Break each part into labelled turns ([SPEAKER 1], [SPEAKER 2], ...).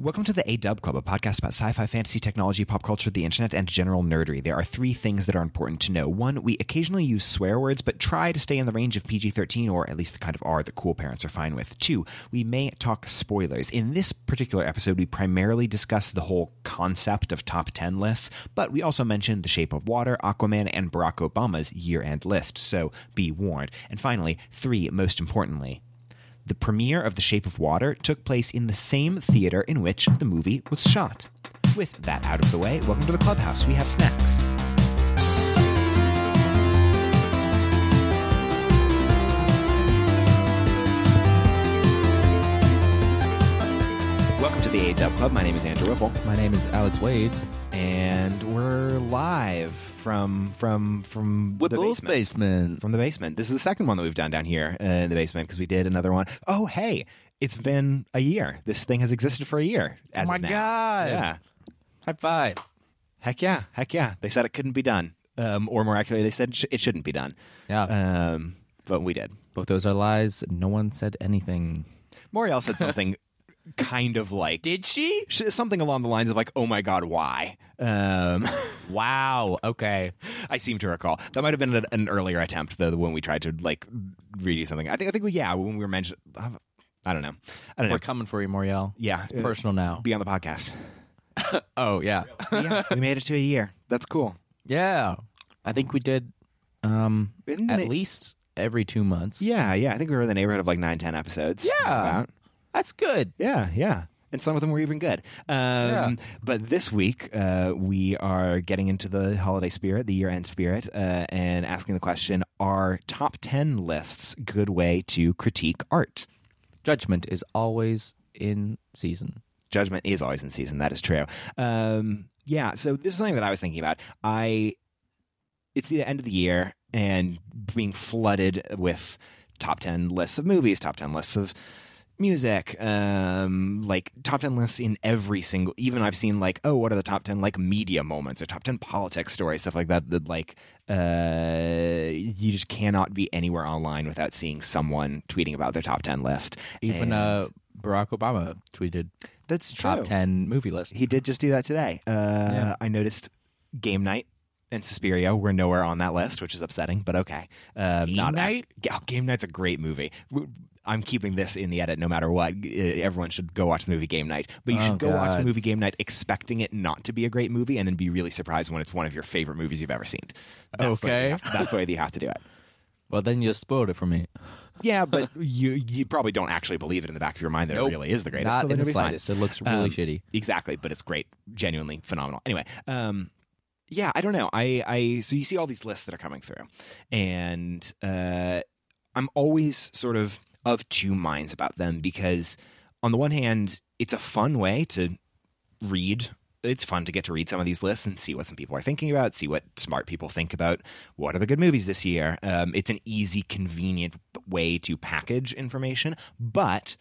[SPEAKER 1] Welcome to the A Dub Club, a podcast about sci fi, fantasy, technology, pop culture, the internet, and general nerdery. There are three things that are important to know. One, we occasionally use swear words, but try to stay in the range of PG 13 or at least the kind of R that cool parents are fine with. Two, we may talk spoilers. In this particular episode, we primarily discuss the whole concept of top 10 lists, but we also mention The Shape of Water, Aquaman, and Barack Obama's year end list, so be warned. And finally, three, most importantly, the premiere of The Shape of Water took place in the same theater in which the movie was shot. With that out of the way, welcome to the clubhouse. We have snacks. Welcome to the A Dub Club. My name is Andrew Whipple,
[SPEAKER 2] My name is Alex Wade.
[SPEAKER 1] and we're live from from from the
[SPEAKER 2] Whipple's
[SPEAKER 1] basement.
[SPEAKER 2] basement.
[SPEAKER 1] from the basement. This is the second one that we've done down here uh, in the basement because we did another one. Oh, hey, it's been a year. This thing has existed for a year. As
[SPEAKER 2] Oh my
[SPEAKER 1] of now.
[SPEAKER 2] God.
[SPEAKER 1] Yeah.
[SPEAKER 2] High five.
[SPEAKER 1] Heck yeah. Heck yeah. They said it couldn't be done. Um, or more accurately, they said sh- it shouldn't be done.
[SPEAKER 2] Yeah.
[SPEAKER 1] Um, but we did.
[SPEAKER 2] Both those are lies. No one said anything.
[SPEAKER 1] Moriel said something kind of like
[SPEAKER 2] Did she?
[SPEAKER 1] something along the lines of like, "Oh my God, why?" Um,
[SPEAKER 2] Wow. Okay.
[SPEAKER 1] I seem to recall that might have been an, an earlier attempt, though, when we tried to like redo something. I think I think we yeah when we were mentioned. I don't know. I don't know.
[SPEAKER 2] We're coming for you, Moriel.
[SPEAKER 1] Yeah,
[SPEAKER 2] It's
[SPEAKER 1] uh,
[SPEAKER 2] personal now.
[SPEAKER 1] be on the podcast.
[SPEAKER 2] Oh, yeah.
[SPEAKER 1] yeah, we made it to a year. That's cool.
[SPEAKER 2] yeah. I think we did um
[SPEAKER 1] Isn't
[SPEAKER 2] at
[SPEAKER 1] it-
[SPEAKER 2] least every two months.
[SPEAKER 1] Yeah, yeah. I think we were in the neighborhood of like nine, ten episodes.
[SPEAKER 2] Yeah.
[SPEAKER 1] About.
[SPEAKER 2] That's good.
[SPEAKER 1] yeah, yeah. And some of them were even good. Um,
[SPEAKER 2] Yeah.
[SPEAKER 1] But this week, uh, we are getting into the holiday spirit, the year end spirit, uh, and asking the question Are top 10 lists a good way to critique art?
[SPEAKER 2] Judgment is always in season.
[SPEAKER 1] Judgment is always in season. That is true. Um, yeah. So this is something that I was thinking about. I it's the end of the year and being flooded with top ten lists of movies, top ten lists of music, um, like top ten lists in every single. Even I've seen like, oh, what are the top ten like media moments or top ten politics stories, stuff like that. That like uh, you just cannot be anywhere online without seeing someone tweeting about their top ten list.
[SPEAKER 2] Even
[SPEAKER 1] And
[SPEAKER 2] uh Barack Obama tweeted
[SPEAKER 1] that's true.
[SPEAKER 2] top 10 movie list.
[SPEAKER 1] He did just do that today. Uh,
[SPEAKER 2] Yeah.
[SPEAKER 1] I noticed Game Night and Suspiria were nowhere on that list, which is upsetting, but okay. Um,
[SPEAKER 2] Game
[SPEAKER 1] not
[SPEAKER 2] Night?
[SPEAKER 1] oh, Game Night's a great movie. I'm keeping this in the edit no matter what. Uh, Everyone should go watch the movie Game Night, but you
[SPEAKER 2] Oh,
[SPEAKER 1] should go watch the movie Game Night expecting it not to be a great movie, and then be really surprised when it's one of your favorite movies you've ever seen. That's
[SPEAKER 2] Okay.
[SPEAKER 1] to- that's the way that you have to do it.
[SPEAKER 2] Well, then you spoiled it for me.
[SPEAKER 1] Yeah, but you you probably don't actually believe it in the back of your mind that
[SPEAKER 2] Nope.
[SPEAKER 1] it really is the greatest.
[SPEAKER 2] Not
[SPEAKER 1] so
[SPEAKER 2] in the
[SPEAKER 1] it'll fine.
[SPEAKER 2] slightest. It looks really
[SPEAKER 1] Um,
[SPEAKER 2] shitty.
[SPEAKER 1] Exactly, but it's great, genuinely phenomenal. Anyway, um, yeah, I don't know. I, I so you see all these lists that are coming through, and uh, I'm always sort of of two minds about them because on the one hand, it's a fun way to read. It's fun to get to read some of these lists and see what some people are thinking about, see what smart people think about what are the good movies this year. Um, it's an easy, convenient way to package information, but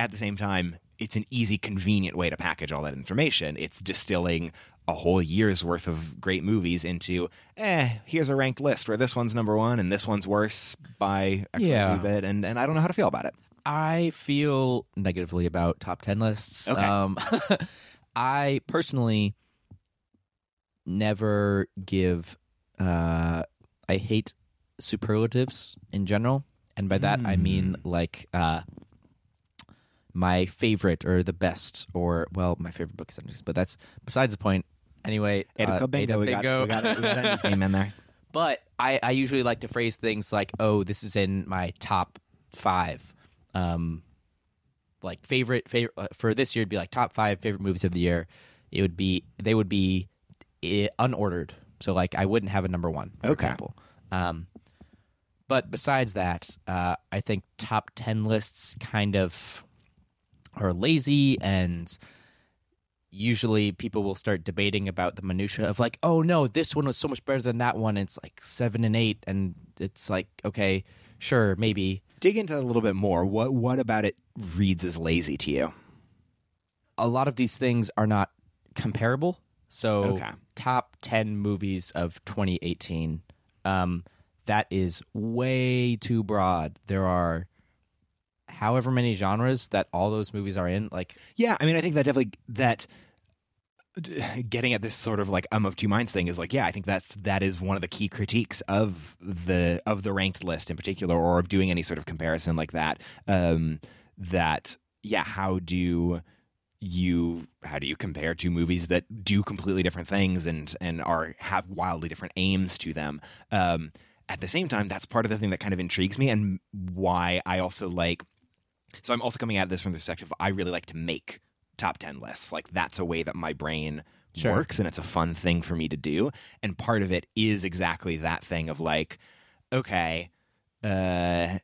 [SPEAKER 1] at the same time, it's an easy, convenient way to package all that information. It's distilling a whole year's worth of great movies into, eh, here's a ranked list where this one's number one and this one's worse by X,
[SPEAKER 2] Yeah.
[SPEAKER 1] Bit, and, and I don't know how to feel about it.
[SPEAKER 2] I feel negatively about top 10 lists.
[SPEAKER 1] Okay.
[SPEAKER 2] Um, I personally never give, uh, I hate superlatives in general. And by that, I mean like, uh, my favorite or the best or well my favorite book is Endings, but that's besides the point anyway
[SPEAKER 1] Ada
[SPEAKER 2] uh,
[SPEAKER 1] Bingo, we got, we got, we got Andy's name in there.
[SPEAKER 2] But I, I usually like to phrase things like, "Oh, this is in my top five. Um, like favorite favorite uh, for this year, it'd be like top five favorite movies of the year. It would be they would be i unordered, so like I wouldn't have a number one, for
[SPEAKER 1] Okay.
[SPEAKER 2] example. Um, but besides that, uh, I think top ten lists kind of are lazy and usually people will start debating about the minutia of like, oh no, this one was so much better than that one. It's like seven and eight, and it's like, okay, sure, maybe.
[SPEAKER 1] Dig into that a little bit more. What what about it reads as lazy to you?
[SPEAKER 2] A lot of these things are not comparable. So
[SPEAKER 1] Okay.
[SPEAKER 2] top ten movies of 2018, um, that is way too broad. There are however many genres that all those movies are in. Like,
[SPEAKER 1] Yeah, I mean, I think that definitely that getting at this sort of like I'm of two minds thing is like, yeah, I think that's that is one of the key critiques of the of the ranked list in particular, or of doing any sort of comparison like that. Um, that yeah, how do you how do you compare two movies that do completely different things and and are have wildly different aims to them? Um, at the same time, that's part of the thing that kind of intrigues me and why I also like. So I'm also coming at this from the perspective I really like to make top 10 lists. Like that's a way that my brain
[SPEAKER 2] Sure.
[SPEAKER 1] works and it's a fun thing for me to do. And part of it is exactly that thing of like, okay, uh,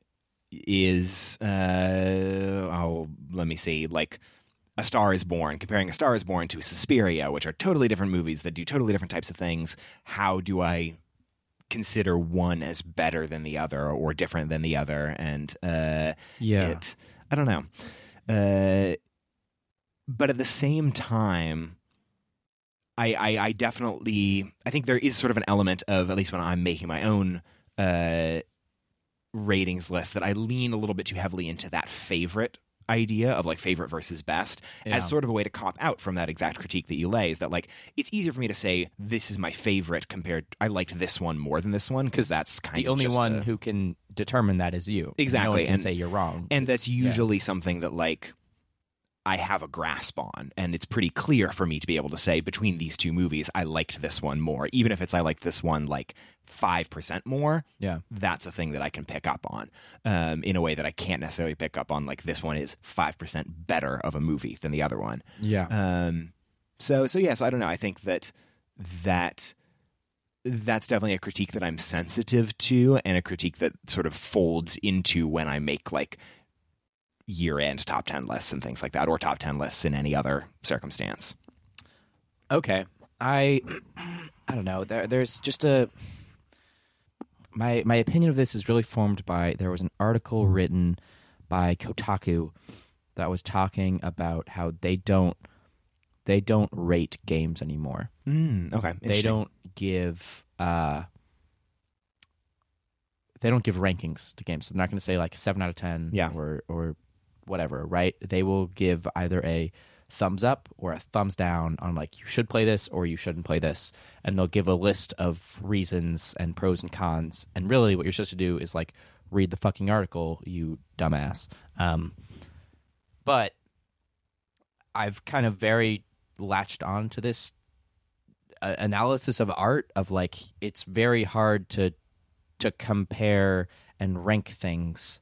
[SPEAKER 1] is, uh, oh, let me see, like, a Star is Born, comparing A Star is Born to Suspiria, which are totally different movies that do totally different types of things. How do I consider one as better than the other or different than the other? And uh,
[SPEAKER 2] yeah,
[SPEAKER 1] it, I don't know. Uh, but at the same time, I, I, I definitely, I think there is sort of an element of, at least when I'm making my own uh, ratings list, that I lean a little bit too heavily into that favorite idea of like favorite versus best
[SPEAKER 2] Yeah.
[SPEAKER 1] as sort of a way to cop out from that exact critique that you lay is that like it's easier for me to say this is my favorite compared I liked this one more than this one because that's kind
[SPEAKER 2] the
[SPEAKER 1] of
[SPEAKER 2] the
[SPEAKER 1] only
[SPEAKER 2] one
[SPEAKER 1] a-
[SPEAKER 2] who can determine that as you.
[SPEAKER 1] Exactly,
[SPEAKER 2] no one can
[SPEAKER 1] and-
[SPEAKER 2] say you're wrong.
[SPEAKER 1] And that's
[SPEAKER 2] yeah.
[SPEAKER 1] usually something that like I have a grasp on, and it's pretty clear for me to be able to say between these two movies, I liked this one more, even if it's I liked this one like five percent more.
[SPEAKER 2] yeah.
[SPEAKER 1] That's a thing that I can pick up on um, in a way that I can't necessarily pick up on. Like this one is five percent better of a movie than the other one.
[SPEAKER 2] Yeah.
[SPEAKER 1] Um, so so yeah, so I don't know. I think that that that's definitely a critique that I'm sensitive to, and a critique that sort of folds into when I make like year end top ten lists and things like that, or top ten lists in any other circumstance.
[SPEAKER 2] Okay. I I don't know. There there's just a my my opinion of this is really formed by there was an article written by Kotaku that was talking about how they don't they don't rate games anymore.
[SPEAKER 1] Mm, okay,
[SPEAKER 2] They don't give uh they don't give rankings to games. So they're not going to say like 7 out of 10
[SPEAKER 1] Yeah.
[SPEAKER 2] or or whatever, right? They will give either a thumbs up or a thumbs down on like you should play this or you shouldn't play this and they'll give a list of reasons and pros and cons and really what you're supposed to do is like read the fucking article you dumbass um but i've kind of very latched on to this uh, analysis of art of like it's very hard to to compare and rank things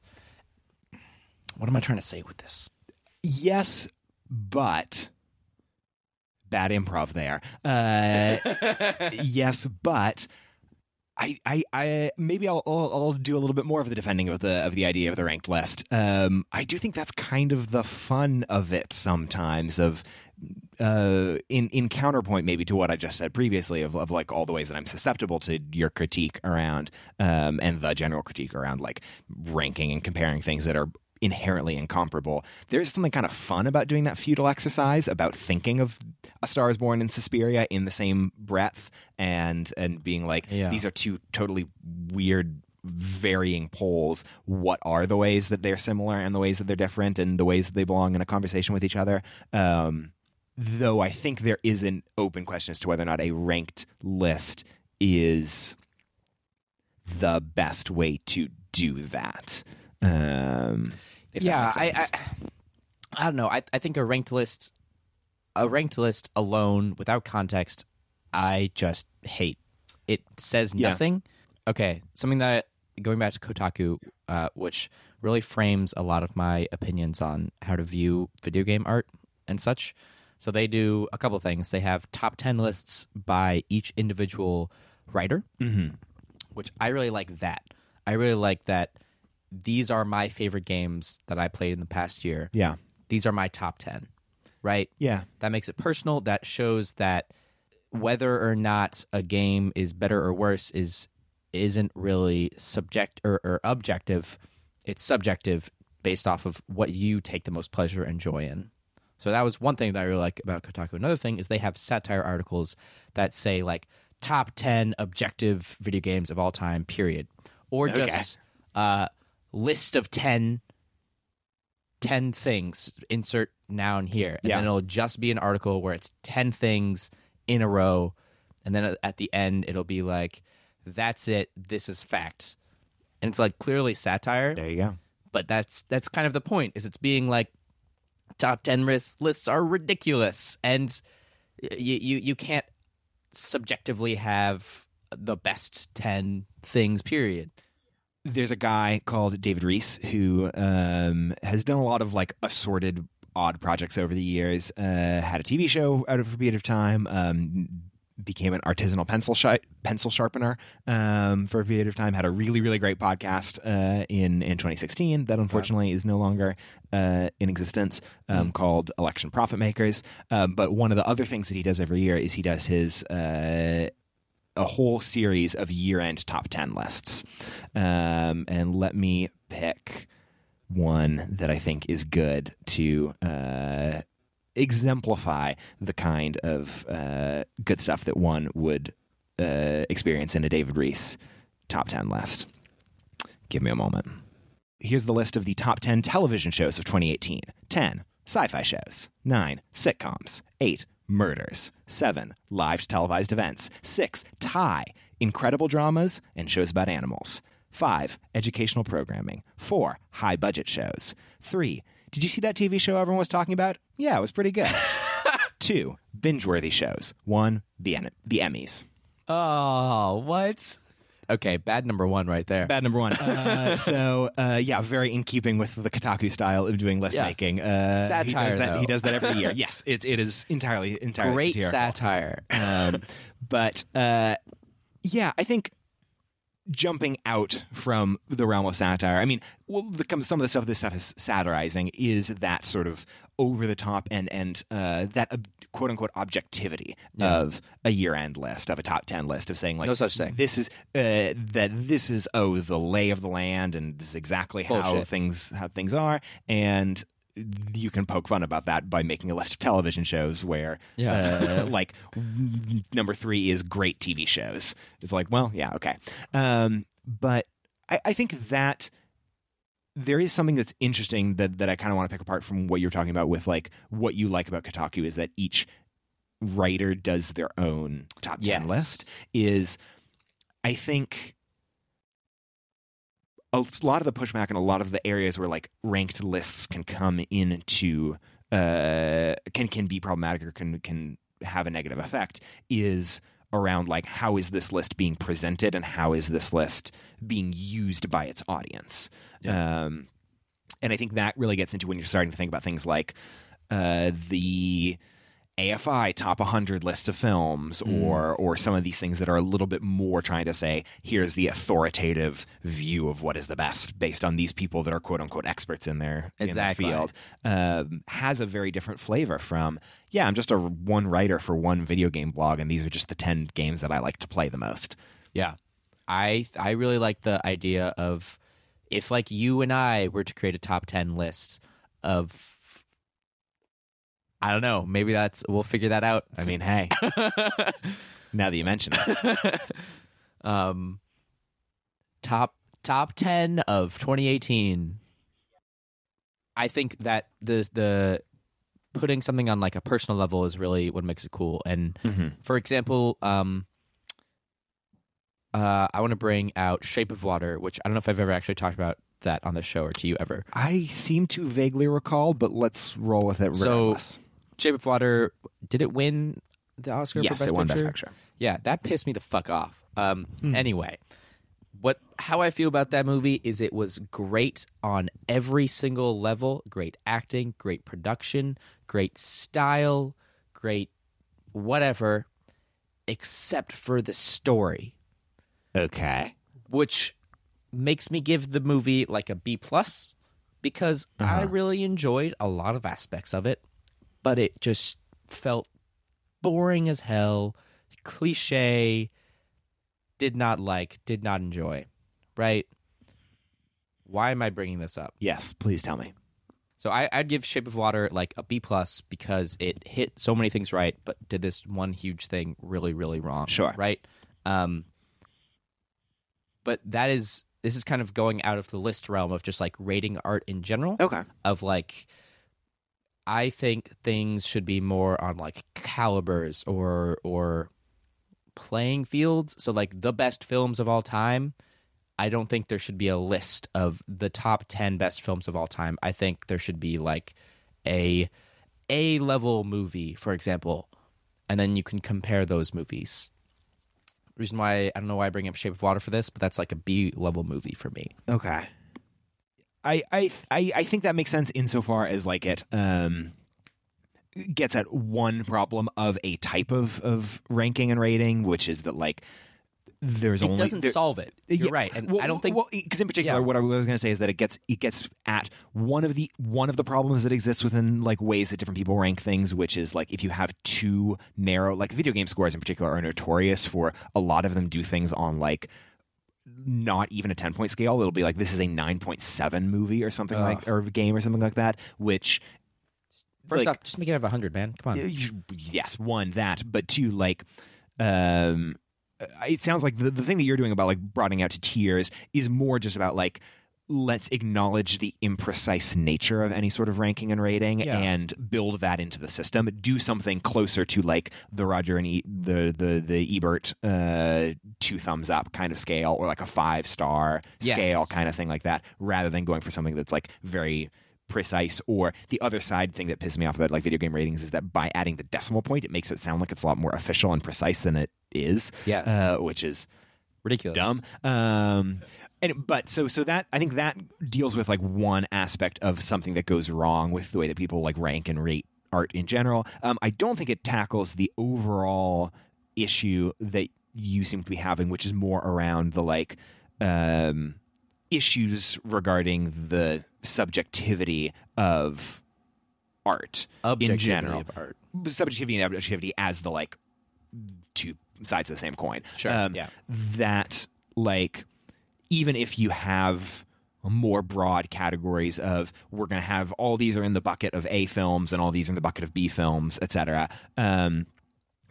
[SPEAKER 2] what am i trying to say with this
[SPEAKER 1] Yes, but bad improv there. Uh, yes, but I, I, I maybe I'll, I'll, I'll do a little bit more of the defending of the of the idea of the ranked list. Um, I do think that's kind of the fun of it sometimes. Of uh, in in counterpoint maybe to what I just said previously of, of like all the ways that I'm susceptible to your critique around um, and the general critique around like ranking and comparing things that are inherently incomparable. There's something kind of fun about doing that futile exercise about thinking of A Star Is Born and Suspiria in the same breath and and being like
[SPEAKER 2] Yeah.
[SPEAKER 1] these are two totally weird varying poles what are the ways that they're similar and the ways that they're different and the ways that they belong in a conversation with each other um, though i think there is an open question as to whether or not a ranked list is the best way to do that um, that
[SPEAKER 2] yeah,
[SPEAKER 1] makes
[SPEAKER 2] I, I. I don't know. I I think a ranked list a ranked list alone without context, I just hate. It says
[SPEAKER 1] Yeah.
[SPEAKER 2] nothing. Okay, something that going back to Kotaku, uh, which really frames a lot of my opinions on how to view video game art and such. So they do a couple of things. They have top ten lists by each individual writer,
[SPEAKER 1] Mhm.
[SPEAKER 2] which I really like that. I really like that these are my favorite games that I played in the past year.
[SPEAKER 1] yeah
[SPEAKER 2] These are my top 10, right?
[SPEAKER 1] yeah
[SPEAKER 2] That makes it personal. That shows that whether or not a game is better or worse is isn't really subject or, or objective. It's subjective based off of what you take the most pleasure and joy in. So that was one thing that I really like about Kotaku. Another thing is they have satire articles that say like top 10 objective video games of all time period or
[SPEAKER 1] Okay.
[SPEAKER 2] just uh list of 10 10 things, insert noun here. And
[SPEAKER 1] Yeah.
[SPEAKER 2] then it'll just be an article where it's 10 things in a row. And then at the end, it'll be like, that's it. This is fact. And it's like clearly satire,
[SPEAKER 1] There you go.
[SPEAKER 2] but that's that's kind of the point. Is it's being like top ten lists lists are ridiculous, and you you you can't subjectively have the best ten things. Period.
[SPEAKER 1] there's a guy called David Rees who um, has done a lot of like assorted odd projects over the years. Uh, had a TV show out of a period of time. Um, became an artisanal pencil shi pencil sharpener um, for a period of time. Had a really really great podcast uh, in in 2016 that unfortunately is no longer uh, in existence. Um, Called Election Profit Makers. Um, but one of the other things that he does every year is he does his uh, a whole series of year-end top 10 lists um, and let me pick one that i think is good to uh, exemplify the kind of uh, good stuff that one would uh, experience in a david rees top 10 list. Give me a moment. Here's the list of the top 10 television shows of 2018 10 sci-fi shows. 9 sitcoms. 8 murders. 7 live televised events. 6 tie incredible dramas and shows about animals. 5 educational programming. 4 high budget shows. 3 did you see that tv show everyone was talking about yeah it was pretty good 2 binge-worthy shows 1 the, En- the emmys
[SPEAKER 2] Oh, what? Okay, bad number one right there.
[SPEAKER 1] Bad number one. Uh, so, uh, yeah, very in keeping with the Kotaku style of doing list
[SPEAKER 2] Yeah.
[SPEAKER 1] making. Uh, he
[SPEAKER 2] Satire,
[SPEAKER 1] does that,
[SPEAKER 2] though.
[SPEAKER 1] He does that every year. yes, it, it is entirely entirely
[SPEAKER 2] Great
[SPEAKER 1] satirical.
[SPEAKER 2] satire.
[SPEAKER 1] Um, but uh, yeah, I think jumping out from the realm of satire. I mean, well, the, some of the stuff this stuff is satirizing is that sort of over the top and and uh, that quote unquote objectivity of a year end list of a top ten list of saying like
[SPEAKER 2] No such thing.
[SPEAKER 1] This is uh, that this is oh the lay of the land and this is exactly how
[SPEAKER 2] Bullshit.
[SPEAKER 1] things how things are and. You can poke fun about that by making a list of television shows where,
[SPEAKER 2] Yeah.
[SPEAKER 1] uh, like number three is great TV shows. It's like, well, yeah, okay. Um, but I, I think that there is something that's interesting that, that I kind of want to pick apart from what you're talking about with like what you like about Kotaku is that each writer does their own top 10
[SPEAKER 2] Yes.
[SPEAKER 1] list is I think a lot of the pushback and a lot of the areas where like ranked lists can come into uh can can be problematic or can can have a negative effect is around like how is this list being presented and how is this list being used by its audience? Um and i think that really gets into when you're starting to think about things like uh the AFI top 100 list of films or or some of these things that are a little bit more trying to say here's the authoritative view of what is the best based on these people that are quote unquote experts in their, in their
[SPEAKER 2] Exactly.
[SPEAKER 1] field um, has a very different flavor from yeah I'm just a one writer for one video game blog and these are just the 10 games that I like to play the most
[SPEAKER 2] Yeah. I I really like the idea of if like you and I were to create a top 10 list of I don't know, maybe that's we'll figure that out.
[SPEAKER 1] I mean hey now that you mention it
[SPEAKER 2] um top top 10 of 2018. I think that the the putting something on like a personal level is really what makes it cool and
[SPEAKER 1] Mhm.
[SPEAKER 2] for example, um, uh, I want to bring out Shape of Water, which I don't know if I've ever actually talked about that on the show or to you ever.
[SPEAKER 1] I seem to vaguely recall but let's roll with it
[SPEAKER 2] So,
[SPEAKER 1] regardless.
[SPEAKER 2] Shape of Water, did it win the Oscar
[SPEAKER 1] yes
[SPEAKER 2] for Best
[SPEAKER 1] it won
[SPEAKER 2] Picture?
[SPEAKER 1] Best Picture
[SPEAKER 2] Yeah, that pissed me the fuck off. Um, Anyway, what how I feel about that movie is it was great on every single level. Great acting, great production, great style, great whatever, except for the story.
[SPEAKER 1] okay
[SPEAKER 2] which makes me give the movie like a B plus because I really enjoyed a lot of aspects of it, but it just felt boring as hell, cliche, did not like, did not enjoy, right? Why am I bringing this up?
[SPEAKER 1] yes please tell me
[SPEAKER 2] So I, I'd give Shape of Water like a B plus because it hit so many things right, but did this one huge thing really, really wrong.
[SPEAKER 1] Sure.
[SPEAKER 2] Right. Um. But that is this is kind of going out of the list realm of just like rating art in general.
[SPEAKER 1] Okay.
[SPEAKER 2] Of like, I think things should be more on like calibers or or playing fields. So like the best films of all time. I don't think there should be a list of the top 10 best films of all time. I think there should be like a A level movie, for example, and then you can compare those movies. Reason why I don't know why I bring up Shape of Water for this, but that's like a B level movie for me.
[SPEAKER 1] Okay. I, I I I think that makes sense insofar as like it um gets at one problem of a type of of ranking and rating, which is that like there's only
[SPEAKER 2] It
[SPEAKER 1] only
[SPEAKER 2] doesn't
[SPEAKER 1] there-
[SPEAKER 2] solve it. You're
[SPEAKER 1] Yeah,
[SPEAKER 2] right, and
[SPEAKER 1] well,
[SPEAKER 2] I don't think
[SPEAKER 1] well because in particular,
[SPEAKER 2] Yeah.
[SPEAKER 1] what I was going to say is that it gets it gets at one of the one of the problems that exists within like ways that different people rank things, which is like if you have too narrow, like video game scores in particular are notorious for a lot of them do things on like not even a 10 point scale it'll be like this is a 9.7 movie or something
[SPEAKER 2] Ugh.
[SPEAKER 1] like or game or something like that which
[SPEAKER 2] first
[SPEAKER 1] like-
[SPEAKER 2] off, just make it out of hundred, man. Come on.
[SPEAKER 1] you- yes, one that, but two, like, um, it sounds like the the thing that you're doing about like broadening out to tiers is more just about like let's acknowledge the imprecise nature of any sort of ranking and rating
[SPEAKER 2] Yeah.
[SPEAKER 1] and build that into the system. Do something closer to like the Roger and e- the the the Ebert uh, two thumbs up kind of scale, or like a five star
[SPEAKER 2] Yes.
[SPEAKER 1] scale kind of thing like that, rather than going for something that's like very precise or the other side thing that pisses me off about like video game ratings is that by adding the decimal point it makes it sound like it's a lot more official and precise than it is
[SPEAKER 2] Yes.
[SPEAKER 1] uh, which is
[SPEAKER 2] Ridiculous.
[SPEAKER 1] dumb um and but so so that i think that deals with like one aspect of something that goes wrong with the way that people like rank and rate art in general um i don't think it tackles the overall issue that you seem to be having which is more around the like um issues regarding the subjectivity of art in general
[SPEAKER 2] of art.
[SPEAKER 1] subjectivity and objectivity as the like two sides of the same coin.
[SPEAKER 2] Sure,
[SPEAKER 1] Um,
[SPEAKER 2] yeah.
[SPEAKER 1] That like even if you have more broad categories of we're going to have all these are in the bucket of A films and all these are in the bucket of B films, etc. Um,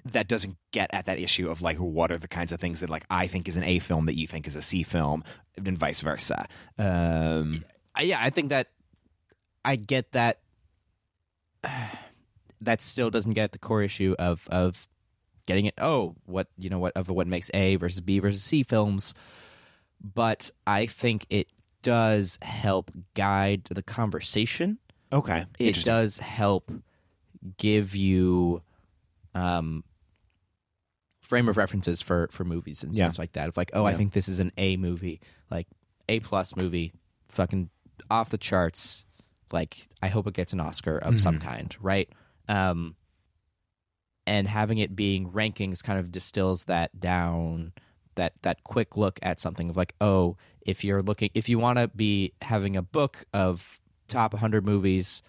[SPEAKER 1] that doesn't get at that issue of like what are the kinds of things that like I think is an A film that you think is a C film, and vice versa. Um,
[SPEAKER 2] yeah, I think that I get that. That still doesn't get at the core issue of of getting it. Oh, what you know what of what makes A versus B versus C films, but I think it does help guide the conversation.
[SPEAKER 1] okay,
[SPEAKER 2] It does help give you um frame of references for for movies and
[SPEAKER 1] Yeah.
[SPEAKER 2] stuff like that. Of like, oh, I think this is an A movie, like A plus movie, fucking off the charts. Like, I hope it gets an Oscar of some
[SPEAKER 1] Mm-hmm.
[SPEAKER 2] kind, right? Um, and having it being rankings kind of distills that down. That that quick look at something of like, oh, if you're looking, if you want to be having a book of top 100 movies,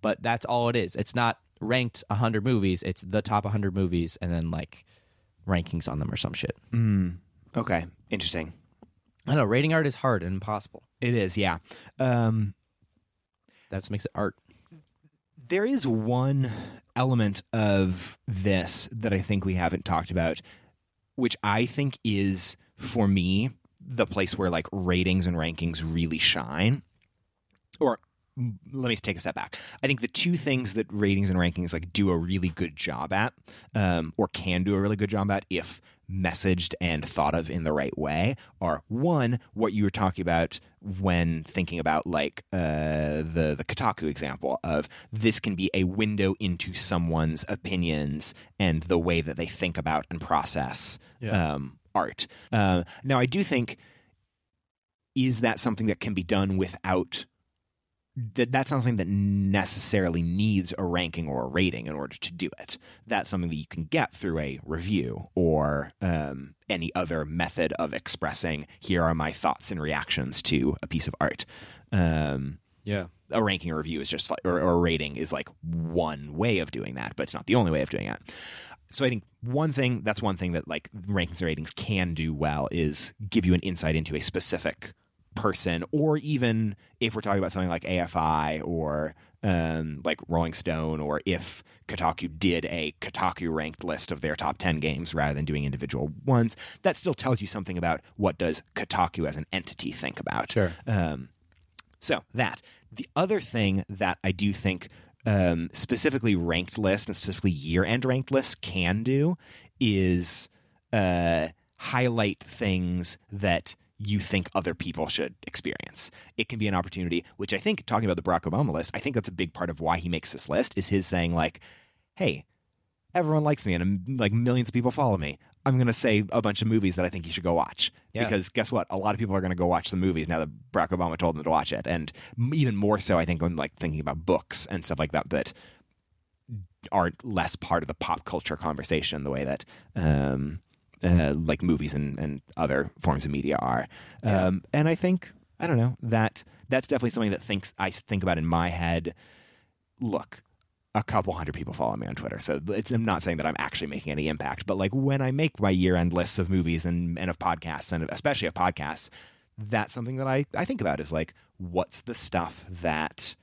[SPEAKER 2] but that's all it is. It's not ranked 100 movies. It's the top 100 movies and then like rankings on them or some shit.
[SPEAKER 1] Mm, okay, interesting.
[SPEAKER 2] I know. Rating art is hard and impossible.
[SPEAKER 1] It is, yeah. Um,
[SPEAKER 2] That's what makes it art.
[SPEAKER 1] there is one element of this that I think we haven't talked about, which I think is for me the place where like ratings and rankings really shine. Or let me take a step back. I think the two things that ratings and rankings like do a really good job at, um, or can do a really good job at, if messaged and thought of in the right way, are one what you were talking about when thinking about like uh, the the Kotaku example of this can be a window into someone's opinions and the way that they think about and process
[SPEAKER 2] Yeah.
[SPEAKER 1] um, art. Uh, now, I do think is that something that can be done without that that's not something that necessarily needs a ranking or a rating in order to do it. That's something that you can get through a review or um, any other method of expressing here are my thoughts and reactions to a piece of art. Um,
[SPEAKER 2] Yeah.
[SPEAKER 1] a ranking or review is just like, or, or a rating is like one way of doing that, but it's not the only way of doing it. So I think one thing that's one thing that like rankings and ratings can do well is give you an insight into a specific person, or even if we're talking about something like AFI or um, like Rolling Stone, or if Kotaku did a Kotaku ranked list of their top 10 games rather than doing individual ones, that still tells you something about what does Kotaku as an entity think about.
[SPEAKER 2] Sure.
[SPEAKER 1] Um, so that. The other thing that I do think um, specifically ranked lists and specifically year end ranked lists can do is uh, highlight things that you think other people should experience. It can be an opportunity, which I think, talking about the Barack Obama list, I think that's a big part of why he makes this list, is his saying, like, hey, everyone likes me and um, like millions of people follow me. I'm going to say a bunch of movies that I think you should go watch.
[SPEAKER 2] Yeah.
[SPEAKER 1] Because guess what? A lot of people are going to go watch the movies now that Barack Obama told them to watch it. And even more so, I think, when like thinking about books and stuff like that, that aren't less part of the pop culture conversation the way that um, uh, like movies and, and other forms of media are. Um, and I think I don't know that that's definitely something that thinks I think about in my head. Look, a couple hundred people follow me on Twitter, so it's, I'm not saying that I'm actually making any impact. But like when I make my year end lists of movies and, and of podcasts, and especially of podcasts, that's something that I, I think about is like what's the stuff that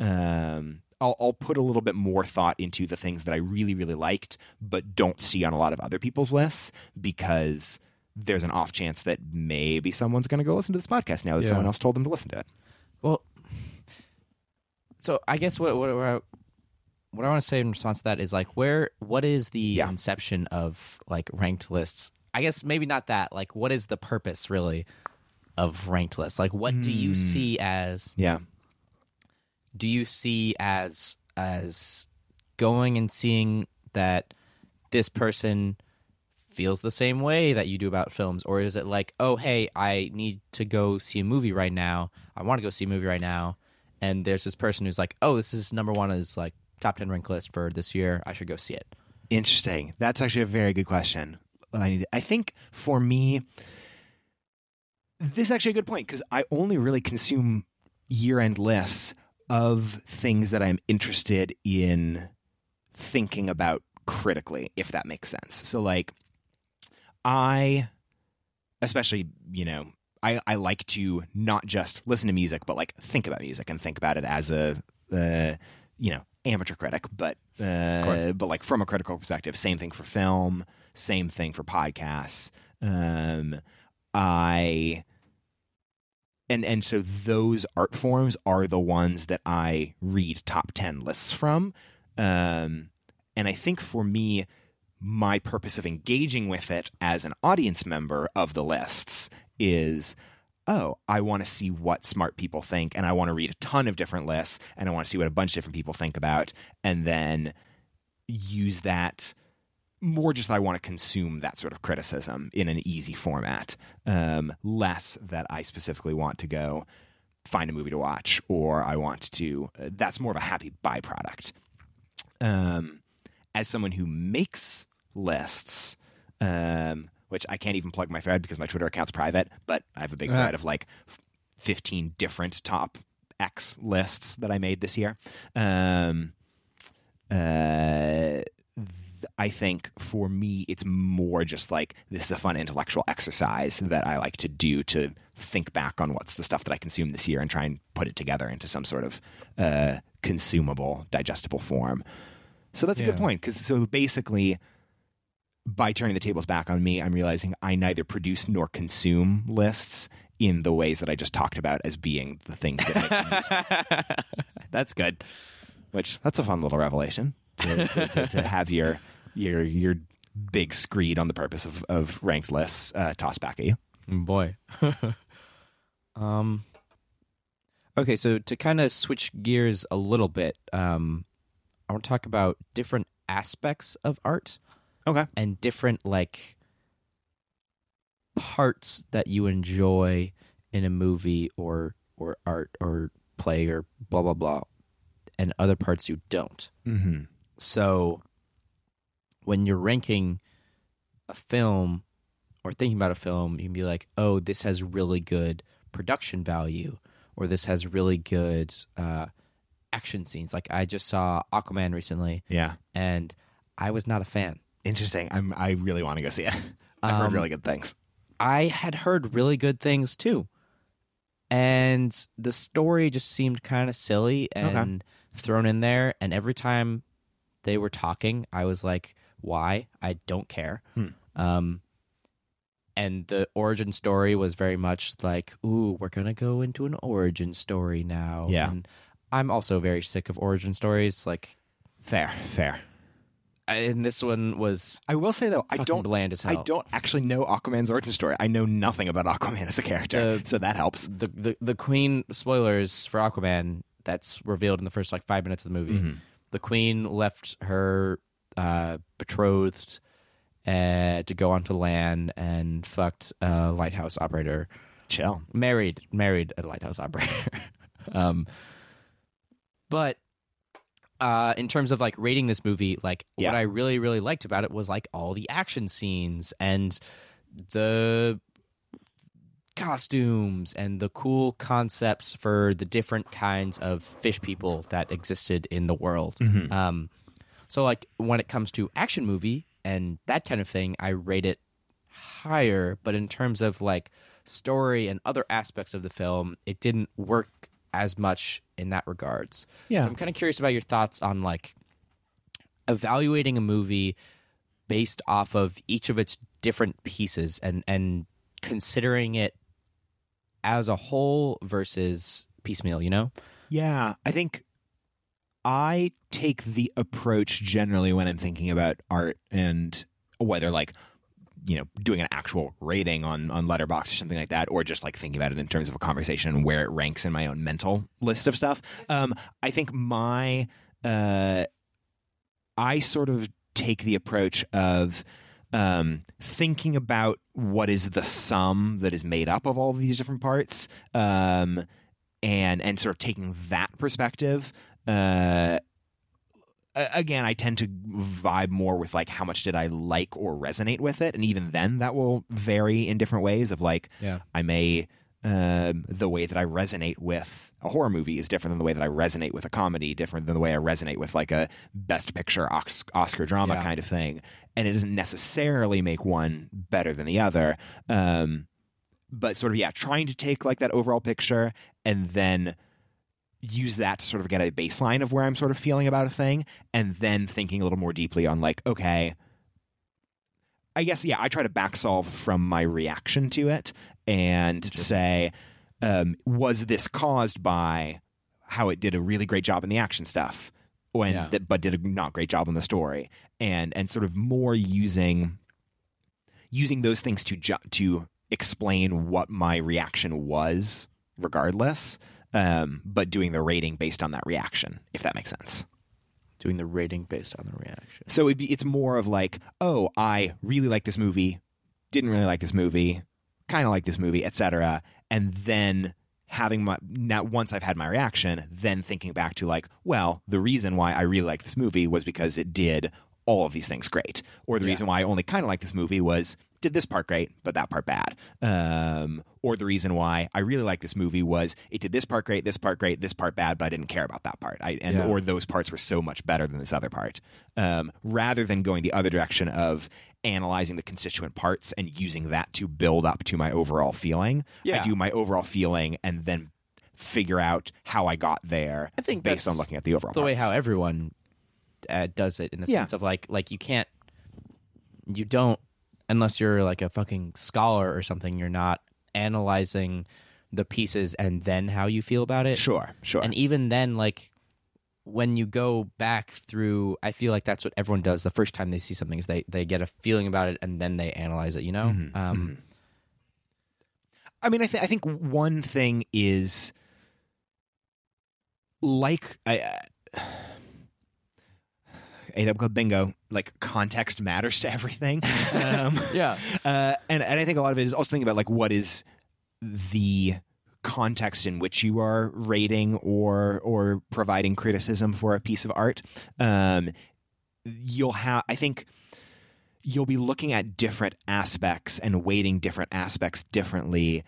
[SPEAKER 1] um, I'll, I'll put a little bit more thought into the things that I really, really liked, but don't see on a lot of other people's lists because there's an off chance that maybe someone's going to go listen to this podcast now that
[SPEAKER 2] Yeah.
[SPEAKER 1] someone else told them to listen to it.
[SPEAKER 2] Well, so I guess what what what I, what I want to say in response to that is like where what is the
[SPEAKER 1] Yeah.
[SPEAKER 2] inception of like ranked lists? I guess maybe not that. Like what is the purpose really of ranked lists? Like what do you hmm. see as
[SPEAKER 1] Yeah.
[SPEAKER 2] Do you see as as going and seeing that this person feels the same way that you do about films? Or is it like oh hey i need to go see a movie right now. I want to go see a movie right now. And there's this person who's like oh this is number one is like top 10 rank list for this year. I should go see it.
[SPEAKER 1] Interesting. That's actually a very good question. I, I think for me, this is actually a good point because I only really consume year end lists of things that I'm interested in thinking about critically, if that makes sense. So, like, I, especially, you know, I, I like to not just listen to music, but like think about music and think about it as a, uh, you know, amateur critic, but uh, but like from a critical perspective. Same thing for film. Same thing for podcasts. Um, I and and so those art forms are the ones that I read top ten lists from. Um, and I think for me, my purpose of engaging with it as an audience member of the lists is oh, I want to see what smart people think, and I want to read a ton of different lists, and I want to see what a bunch of different people think about, and then use that more just that I want to consume that sort of criticism in an easy format, um, less that I specifically want to go find a movie to watch or I want to. Uh, that's more of a happy byproduct. Um, as someone who makes lists, um, which I can't even plug my thread because my Twitter account's private, but I have a big
[SPEAKER 2] Ah.
[SPEAKER 1] thread of like 15 different top X lists that I made this year. Um, uh, I think for me, it's more just like this is a fun intellectual exercise that I like to do to think back on what's the stuff that I consumed this year and try and put it together into some sort of uh, consumable, digestible form. So that's a good point. Because so basically, by turning the tables back on me, I'm realizing I neither produce nor consume lists in the ways that I just talked about as being the things that
[SPEAKER 2] that's good
[SPEAKER 1] which that's a fun little revelation to, to, to, to have your your your big screed on the purpose of, of ranked lists uh, tossed back at you.
[SPEAKER 2] boy um okay so to kind of switch gears a little bit um i want to talk about different aspects of art
[SPEAKER 1] Okay.
[SPEAKER 2] and different like parts that you enjoy in a movie or or art or play or blah blah blah and other parts you don't
[SPEAKER 1] Mm-hmm.
[SPEAKER 2] so when you're ranking a film or thinking about a film, you can be like, oh, this has really good production value, or this has really good uh, action scenes. Like I just saw Aquaman recently,
[SPEAKER 1] Yeah.
[SPEAKER 2] and I was not a fan.
[SPEAKER 1] Interesting. I'm I really want to go see it. I've heard
[SPEAKER 2] Um,
[SPEAKER 1] really good things.
[SPEAKER 2] I had heard really good things too. and the story just seemed kind of silly and thrown in there. And every time they were talking, I was like, "Why? I don't care."
[SPEAKER 1] Hmm.
[SPEAKER 2] Um, and the origin story was very much like, "Ooh, we're gonna go into an origin story now."
[SPEAKER 1] Yeah.
[SPEAKER 2] and I'm also very sick of origin stories. Like,
[SPEAKER 1] Fair, fair.
[SPEAKER 2] and this one was
[SPEAKER 1] I will say though, I don't
[SPEAKER 2] bland as hell.
[SPEAKER 1] I don't actually know Aquaman's origin story. I know nothing about Aquaman as a character,
[SPEAKER 2] Uh,
[SPEAKER 1] so that helps.
[SPEAKER 2] the, the the queen spoilers for Aquaman that's revealed in the first like five minutes of the movie.
[SPEAKER 1] Mhm.
[SPEAKER 2] The queen left her uh, betrothed uh, to go onto land and fucked a lighthouse operator.
[SPEAKER 1] Chill.
[SPEAKER 2] Married married a lighthouse operator. um, but uh, in terms of like rating this movie, like
[SPEAKER 1] Yeah.
[SPEAKER 2] what I really really liked about it was like all the action scenes and the costumes and the cool concepts for the different kinds of fish people that existed in the world.
[SPEAKER 1] Mhm.
[SPEAKER 2] Um, so like when it comes to action movie and that kind of thing, I rate it higher. But in terms of like story and other aspects of the film, it didn't work as much in that regards.
[SPEAKER 1] Yeah.
[SPEAKER 2] So I'm kind of curious about your thoughts on like evaluating a movie based off of each of its different pieces and and considering it as a whole versus piecemeal, you know?
[SPEAKER 1] Yeah, I think I take the approach generally when I'm thinking about art and whether like you know doing an actual rating on on Letterboxd or something like that, or just like thinking about it in terms of a conversation and where it ranks in my own mental list of stuff. Um, I think my uh, I sort of take the approach of um, thinking about what is the sum that is made up of all of these different parts, um, and and sort of taking that perspective. Uh, again, I tend to vibe more with like how much did I like or resonate with it, and even then, that will vary in different ways. Of like,
[SPEAKER 2] Yeah.
[SPEAKER 1] I may um, the way that I resonate with a horror movie is different than the way that I resonate with a comedy, different than the way I resonate with like a best picture Os- Oscar drama
[SPEAKER 2] Yeah.
[SPEAKER 1] kind of thing. And it doesn't necessarily make one better than the other. Um, but sort of, yeah, trying to take like that overall picture and then use that to sort of get a baseline of where I'm sort of feeling about a thing, and then thinking a little more deeply on like, okay, I guess yeah, I try to back solve from my reaction to it and say, um, was this caused by how it did a really great job in the action stuff, when
[SPEAKER 2] Yeah.
[SPEAKER 1] that, but did a not great job in the story, and and sort of more using using those things to ju- to explain what my reaction was, regardless, um, but doing the rating based on that reaction, if that makes sense.
[SPEAKER 2] Doing the rating based on the reaction.
[SPEAKER 1] So it'd be, it's more of like, oh, I really like this movie, didn't really like this movie, kind of like this movie, etc. And then having my now once I've had my reaction, then thinking back to like, well, the reason why I really like this movie was because it did all of these things great, or the
[SPEAKER 2] Yeah.
[SPEAKER 1] reason why I only kind of like this movie was did this part great, but that part bad. Um, or the reason why I really like this movie was it did this part great, this part great, this part bad, but I didn't care about that part. I, and
[SPEAKER 2] Yeah.
[SPEAKER 1] or those parts were so much better than this other part. Um, rather than going the other direction of analyzing the constituent parts and using that to build up to my overall feeling,
[SPEAKER 2] Yeah.
[SPEAKER 1] I do my overall feeling and then figure out how I got there.
[SPEAKER 2] I think
[SPEAKER 1] based on looking at the overall.
[SPEAKER 2] the way how everyone uh, does it in the
[SPEAKER 1] Yeah.
[SPEAKER 2] sense of like like you can't you don't unless you're like a fucking scholar or something you're not analyzing the pieces and then how you feel about it
[SPEAKER 1] Sure, sure.
[SPEAKER 2] and even then like when you go back through i feel like that's what everyone does the first time they see something is they they get a feeling about it and then they analyze it you know
[SPEAKER 1] Mhm,
[SPEAKER 2] um
[SPEAKER 1] I mean, I, th- I think one thing is like I. Uh, AW Club Bingo, like context matters to everything. Um,
[SPEAKER 2] yeah
[SPEAKER 1] uh, and and I think a lot of it is also thinking about like what is the context in which you are rating or or providing criticism for a piece of art. Um, you'll have, I think, you'll be looking at different aspects and weighting different aspects differently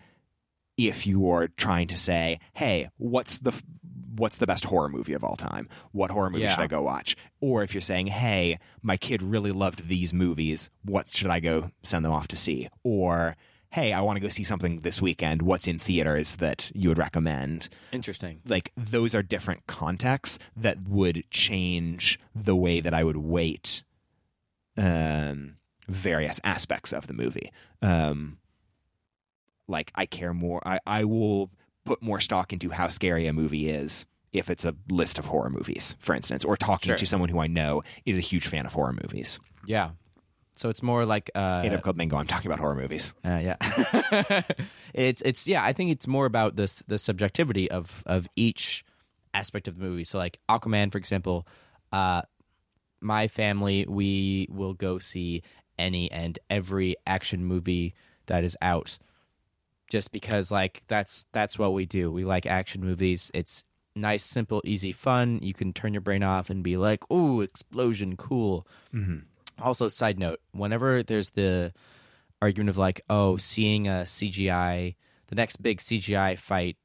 [SPEAKER 1] if you are trying to say, "Hey, what's the what's the best horror movie of all time? What horror movie
[SPEAKER 2] Yeah.
[SPEAKER 1] should I go watch?" Or if you're saying, "Hey, my kid really loved these movies. What should I go send them off to see?" Or hey, I want to go see something this weekend. What's in theaters that you would recommend?
[SPEAKER 2] Interesting.
[SPEAKER 1] Like those are different contexts that would change the way that I would weight um, various aspects of the movie. Um, like I care more. I, I will put more stock into how scary a movie is if it's a list of horror movies, for instance, or talking
[SPEAKER 2] Sure.
[SPEAKER 1] to someone who I know is a huge fan of horror movies.
[SPEAKER 2] Yeah. So it's more like uh,
[SPEAKER 1] up Club Mingo. I'm talking about horror movies.
[SPEAKER 2] Uh, yeah, it's it's yeah. I think it's more about this the subjectivity of of each aspect of the movie. So like Aquaman, for example, uh, my family we will go see any and every action movie that is out, just because like that's that's what we do. We like action movies. It's nice, simple, easy, fun. You can turn your brain off and be like, "Ooh, explosion, cool." Mm-hmm. Also, side note: whenever there's the argument of like, oh, seeing a CGI, the next big CGI fight,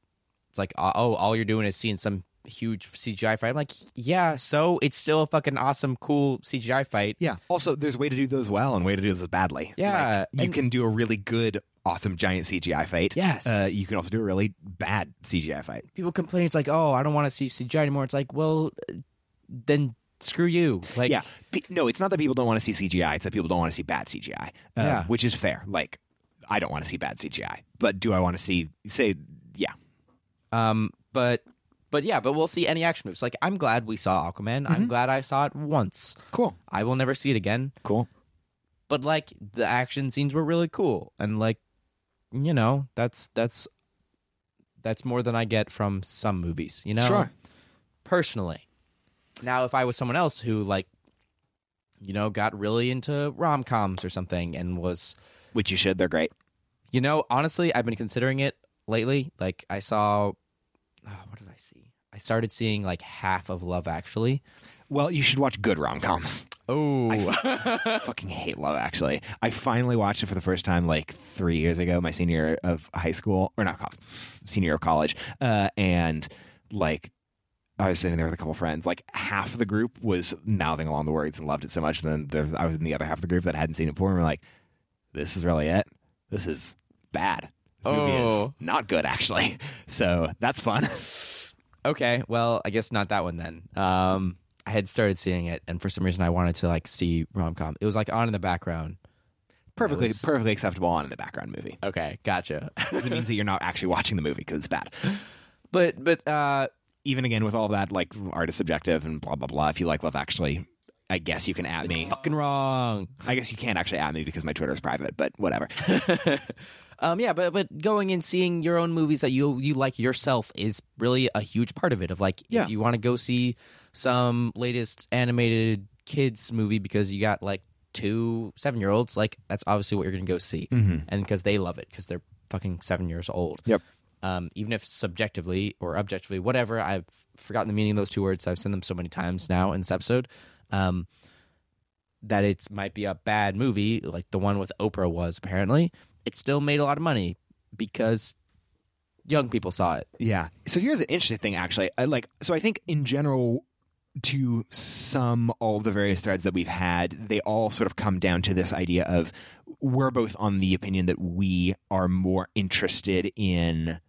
[SPEAKER 2] it's like, uh, oh, all you're doing is seeing some huge CGI fight. I'm like, yeah, so it's still a fucking awesome, cool CGI fight.
[SPEAKER 1] Yeah. Also, there's a way to do those well and a way to do those badly.
[SPEAKER 2] Yeah,
[SPEAKER 1] Like, you
[SPEAKER 2] and-
[SPEAKER 1] can do a really good, awesome giant CGI fight.
[SPEAKER 2] Yes.
[SPEAKER 1] Uh, you can also do a really bad CGI fight.
[SPEAKER 2] People complain, it's like, oh, I don't want to see CGI anymore. It's like, well, uh, then screw you. Like,
[SPEAKER 1] yeah. Pe- no, it's not that people don't want to see CGI. It's that people don't want to see bad CGI. Uh,
[SPEAKER 2] Yeah.
[SPEAKER 1] Which is fair. Like, I don't want to see bad CGI. But do I want to see, say, yeah.
[SPEAKER 2] Um, but but yeah, but we'll see any action moves. Like, I'm glad we saw Aquaman. I'm mm-hmm. glad I saw it once.
[SPEAKER 1] Cool.
[SPEAKER 2] I will never see it again.
[SPEAKER 1] Cool.
[SPEAKER 2] but like the action scenes were really cool and like you know that's that's that's more than i get from some movies you know
[SPEAKER 1] Sure.
[SPEAKER 2] personally now if i was someone else who like you know got really into rom-coms or something and was
[SPEAKER 1] Which you should. They're great.
[SPEAKER 2] you know honestly i've been considering it lately like i saw oh, what did i see i started seeing like half of love actually
[SPEAKER 1] Well, you should watch good rom coms.
[SPEAKER 2] oh
[SPEAKER 1] I fucking hate Love Actually. I finally watched it for the first time like three years ago, my senior of high school, or not senior of college, uh, and like I was sitting there with a couple friends. Like half of the group was mouthing along the words and loved it so much. And then there was, I was in the other half of the group that hadn't seen it before, and we're like, "This is really it. This is bad. This movie
[SPEAKER 2] Oh.
[SPEAKER 1] is not good, actually." So that's fun.
[SPEAKER 2] Okay, well, I guess not that one then. Um, I had started seeing it, and for some reason, I wanted to like see rom com. It was like on in the background.
[SPEAKER 1] perfectly,
[SPEAKER 2] was-
[SPEAKER 1] perfectly acceptable on in the background movie.
[SPEAKER 2] Okay, gotcha.
[SPEAKER 1] It means that you're not actually watching the movie because it's bad.
[SPEAKER 2] but but uh,
[SPEAKER 1] even again with all that like art is subjective and blah blah blah if you like love actually i guess you can at me
[SPEAKER 2] fucking wrong.
[SPEAKER 1] i guess you can't actually at me because my twitter is private but whatever
[SPEAKER 2] um, yeah, but but going and seeing your own movies that you you like yourself is really a huge part of it. Of like,
[SPEAKER 1] Yeah.
[SPEAKER 2] if you want to go see some latest animated kids movie because you got like two seven year olds, like that's obviously what you're gonna go see,
[SPEAKER 1] Mhm.
[SPEAKER 2] and because they love it because they're fucking seven years old.
[SPEAKER 1] Yep.
[SPEAKER 2] Um, even if subjectively or objectively, whatever, I've forgotten the meaning of those two words. I've seen them so many times now in this episode. Um, that it might be a bad movie, like the one with Oprah was apparently, it still made a lot of money because young people saw it.
[SPEAKER 1] yeah. So here's an interesting thing actually. I like so i think in general to sum all the various threads that we've had they all sort of come down to this idea of we're both on the opinion that we are more interested in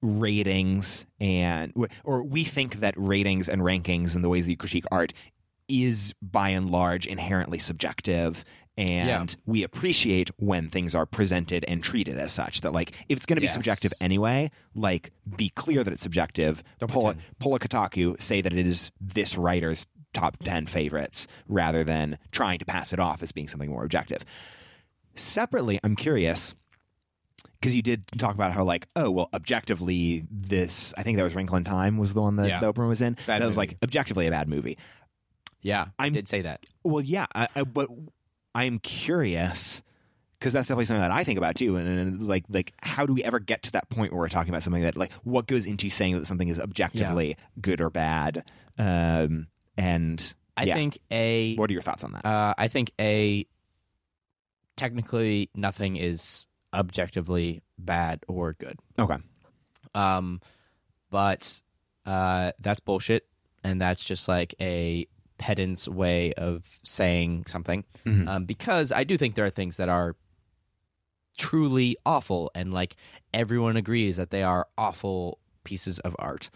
[SPEAKER 1] ratings and or we think that ratings and rankings and the ways that you critique art is by and large inherently subjective and
[SPEAKER 2] Yeah.
[SPEAKER 1] we appreciate when things are presented and treated as such that like if it's going to be
[SPEAKER 2] Yes.
[SPEAKER 1] subjective anyway like be clear that it's subjective
[SPEAKER 2] Don't
[SPEAKER 1] pull a, pull a kotaku say that it is this writer's top 10 favorites rather than trying to pass it off as being something more objective separately i'm curious because you did talk about how like oh well objectively this i think that was wrinkle in time was the one that
[SPEAKER 2] Yeah.
[SPEAKER 1] the oprah was in
[SPEAKER 2] Bad
[SPEAKER 1] that was like objectively a bad movie
[SPEAKER 2] Yeah, I did say that.
[SPEAKER 1] well yeah I, I, but i'm curious because that's definitely something that i think about too and, and like like how do we ever get to that point where we're talking about something that like what goes into saying that something is objectively good or bad um and
[SPEAKER 2] I
[SPEAKER 1] yeah.
[SPEAKER 2] think a
[SPEAKER 1] what are your thoughts on that
[SPEAKER 2] uh, I think a technically nothing is objectively bad or good.
[SPEAKER 1] okay
[SPEAKER 2] Um, but uh, that's bullshit, and that's just like a pedant's way of saying something.
[SPEAKER 1] Mhm.
[SPEAKER 2] Um, because I do think there are things that are truly awful and like everyone agrees that they are awful pieces of art.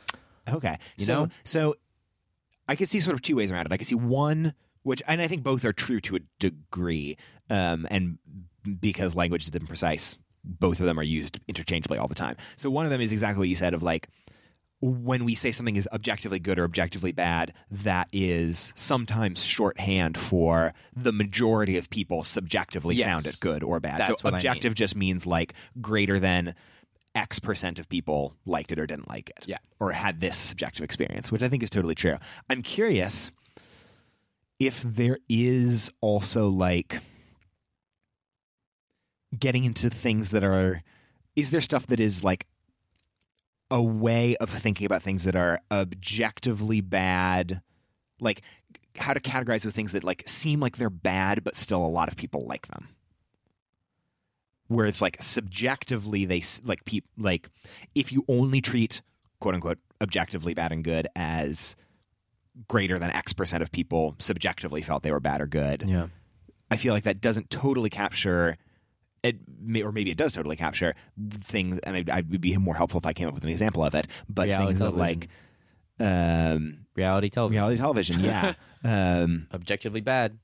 [SPEAKER 1] Okay.
[SPEAKER 2] You
[SPEAKER 1] so,
[SPEAKER 2] know?
[SPEAKER 1] so I could see sort of two ways around it. I could see one, which, and I think both are true to a degree, um, and because language is imprecise, both of them are used interchangeably all the time. So one of them is exactly what you said of like, when we say something is objectively good or objectively bad, that is sometimes shorthand for the majority of people subjectively
[SPEAKER 2] Yes.
[SPEAKER 1] found it good or bad.
[SPEAKER 2] That's
[SPEAKER 1] so
[SPEAKER 2] what I mean.
[SPEAKER 1] objective just means like greater than X percent of people liked it or didn't like it.
[SPEAKER 2] Yeah.
[SPEAKER 1] Or had this subjective experience, which I think is totally true. I'm curious if there is also like getting into things that are is there stuff that is like a way of thinking about things that are objectively bad like how to categorize those things that like seem like they're bad but still a lot of people like them where it's like subjectively they like peop like if you only treat quote unquote objectively bad and good as greater than x percent of people subjectively felt they were bad or good
[SPEAKER 2] Yeah.
[SPEAKER 1] I feel like that doesn't totally capture it, may, or maybe it does totally capture things. And I, I would be more helpful if I came up with an example of it. But
[SPEAKER 2] Reality
[SPEAKER 1] things that like um,
[SPEAKER 2] Reality television.
[SPEAKER 1] reality television, yeah, um,
[SPEAKER 2] Objectively bad.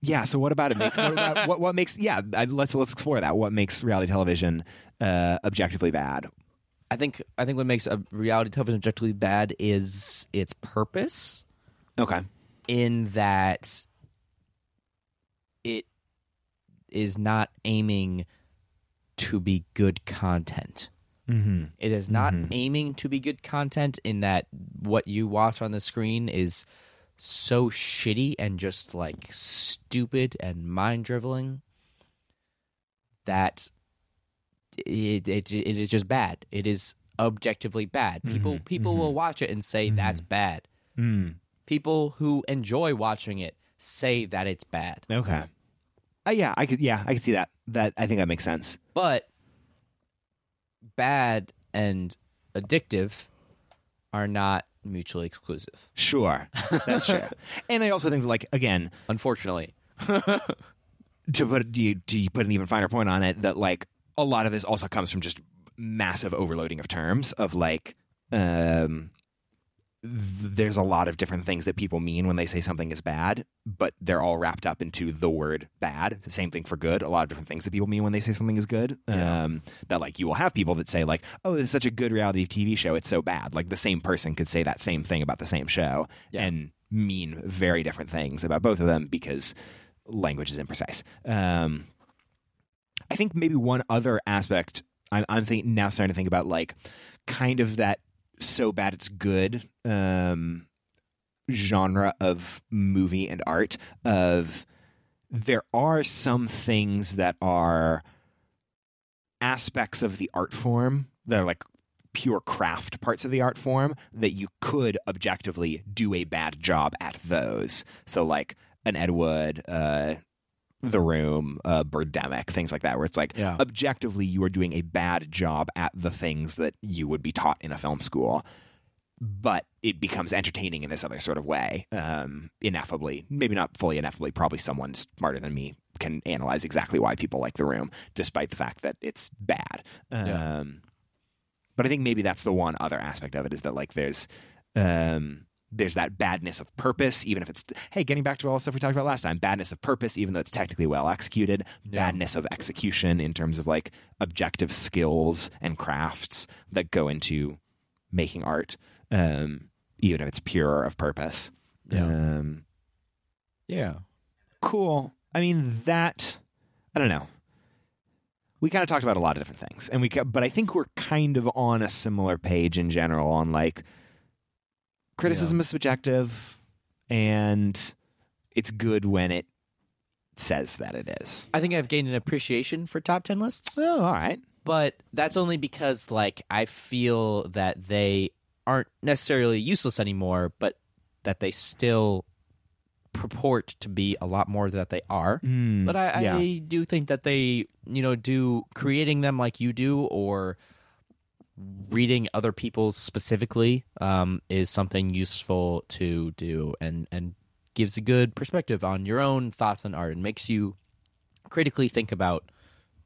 [SPEAKER 1] yeah. So what about it? Makes, what, about, what, what makes? Yeah, I, let's let's explore that. What makes reality television uh, objectively bad?
[SPEAKER 2] I think I think what makes a reality television objectively bad is its purpose
[SPEAKER 1] Okay,
[SPEAKER 2] in that it is not aiming to be good content.
[SPEAKER 1] mm-hmm.
[SPEAKER 2] It is not
[SPEAKER 1] Mhm.
[SPEAKER 2] aiming to be good content in that what you watch on the screen is so shitty and just like stupid and mind driveling that it, it it is just bad. It is objectively bad. People
[SPEAKER 1] Mhm,
[SPEAKER 2] people will watch it and say that's bad.
[SPEAKER 1] mm.
[SPEAKER 2] People who enjoy watching it say that it's bad.
[SPEAKER 1] okay. Uh, yeah, I could. Yeah, I could see that. That I think that makes sense.
[SPEAKER 2] But bad and addictive are not mutually exclusive.
[SPEAKER 1] Sure, that's true. and I also think, like again,
[SPEAKER 2] Unfortunately.
[SPEAKER 1] to put you to put an even finer point on it, that like a lot of this also comes from just massive overloading of terms of like um there's a lot of different things that people mean when they say something is bad, but they're all wrapped up into the word bad. The same thing for good. A lot of different things that people mean when they say something is good.
[SPEAKER 2] Yeah.
[SPEAKER 1] Um, that like you will have people that say like, "Oh, this is such a good reality TV show. It's so bad." Like the same person could say that same thing about the same show
[SPEAKER 2] Yeah.
[SPEAKER 1] and mean very different things about both of them because language is imprecise. Um, I think maybe one other aspect I'm, I'm thinking now starting to think about like kind of that so bad it's good um, genre of movie and art of there are some things that are aspects of the art form that are like pure craft parts of the art form that you could objectively do a bad job at those. So like an ed wood uh the room uh birdemic things like that where it's like
[SPEAKER 2] Yeah.
[SPEAKER 1] objectively you are doing a bad job at the things that you would be taught in a film school but it becomes entertaining in this other sort of way um ineffably maybe not fully ineffably probably someone smarter than me can analyze exactly why people like the room despite the fact that it's bad
[SPEAKER 2] Yeah.
[SPEAKER 1] um but i think maybe that's the one other aspect of it is that like there's um there's that badness of purpose, even if it's hey, getting back to all the stuff we talked about last time, badness of purpose, even though it's technically well executed,
[SPEAKER 2] Yeah.
[SPEAKER 1] badness of execution in terms of like objective skills and crafts that go into making art, um, even if it's pure of purpose.
[SPEAKER 2] Yeah.
[SPEAKER 1] Um,
[SPEAKER 2] Yeah.
[SPEAKER 1] cool. I mean that. I don't know. We kind of talked about a lot of different things, and we, but I think we're kind of on a similar page in general on like criticism is subjective, and it's good when it says that it is.
[SPEAKER 2] I think I've gained an appreciation for top 10 lists,
[SPEAKER 1] Oh, all right.
[SPEAKER 2] but that's only because like I feel that they aren't necessarily useless anymore, but that they still purport to be a lot more that they are.
[SPEAKER 1] Mm,
[SPEAKER 2] But I,
[SPEAKER 1] yeah.
[SPEAKER 2] I do think that they, you know, do creating them like you do or reading other people's specifically um, is something useful to do and, and gives a good perspective on your own thoughts on art and makes you critically think about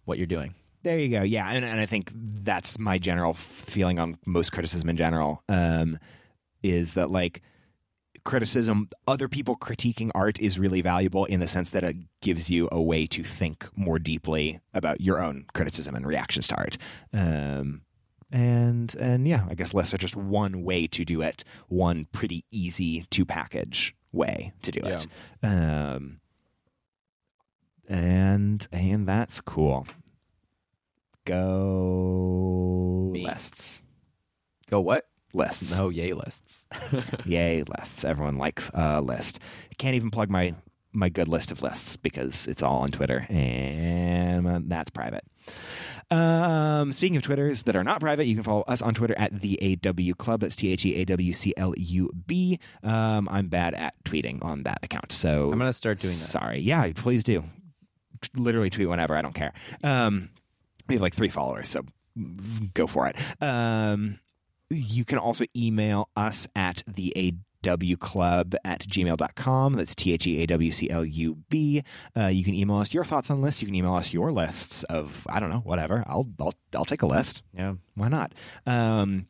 [SPEAKER 2] what you're doing.
[SPEAKER 1] There you go. Yeah, and, and I think that's my general feeling on most criticism in general. Um, is that like criticism, other people critiquing art is really valuable in the sense that it gives you a way to think more deeply about your own criticism and reactions to art. Um, and and yeah, I guess lists are just one way to do it, one pretty easy to package way to do it. Um, and and that's cool. Go
[SPEAKER 2] Me.
[SPEAKER 1] lists.
[SPEAKER 2] Go what?
[SPEAKER 1] Lists.
[SPEAKER 2] No, yay lists.
[SPEAKER 1] Yay, lists. Everyone likes a list. Can't even plug my my good list of lists because it's all on Twitter and that's private. Um, speaking of Twitters that are not private, you can follow us on Twitter at the AW Club. That's T H E A W C L U B. Um, I'm bad at tweeting on that account, so
[SPEAKER 2] I'm gonna start doing that.
[SPEAKER 1] Sorry, yeah, please do. T- Literally tweet whenever. I don't care. Um, we have like three followers, so go for it. Um, you can also email us at the awclub at gmail.com. That's T H E A W C L U B. Uh, you can email us your thoughts on lists. You can email us your lists of, I don't know, whatever. I'll, I'll, I'll take a list.
[SPEAKER 2] Yeah.
[SPEAKER 1] Why not? Um,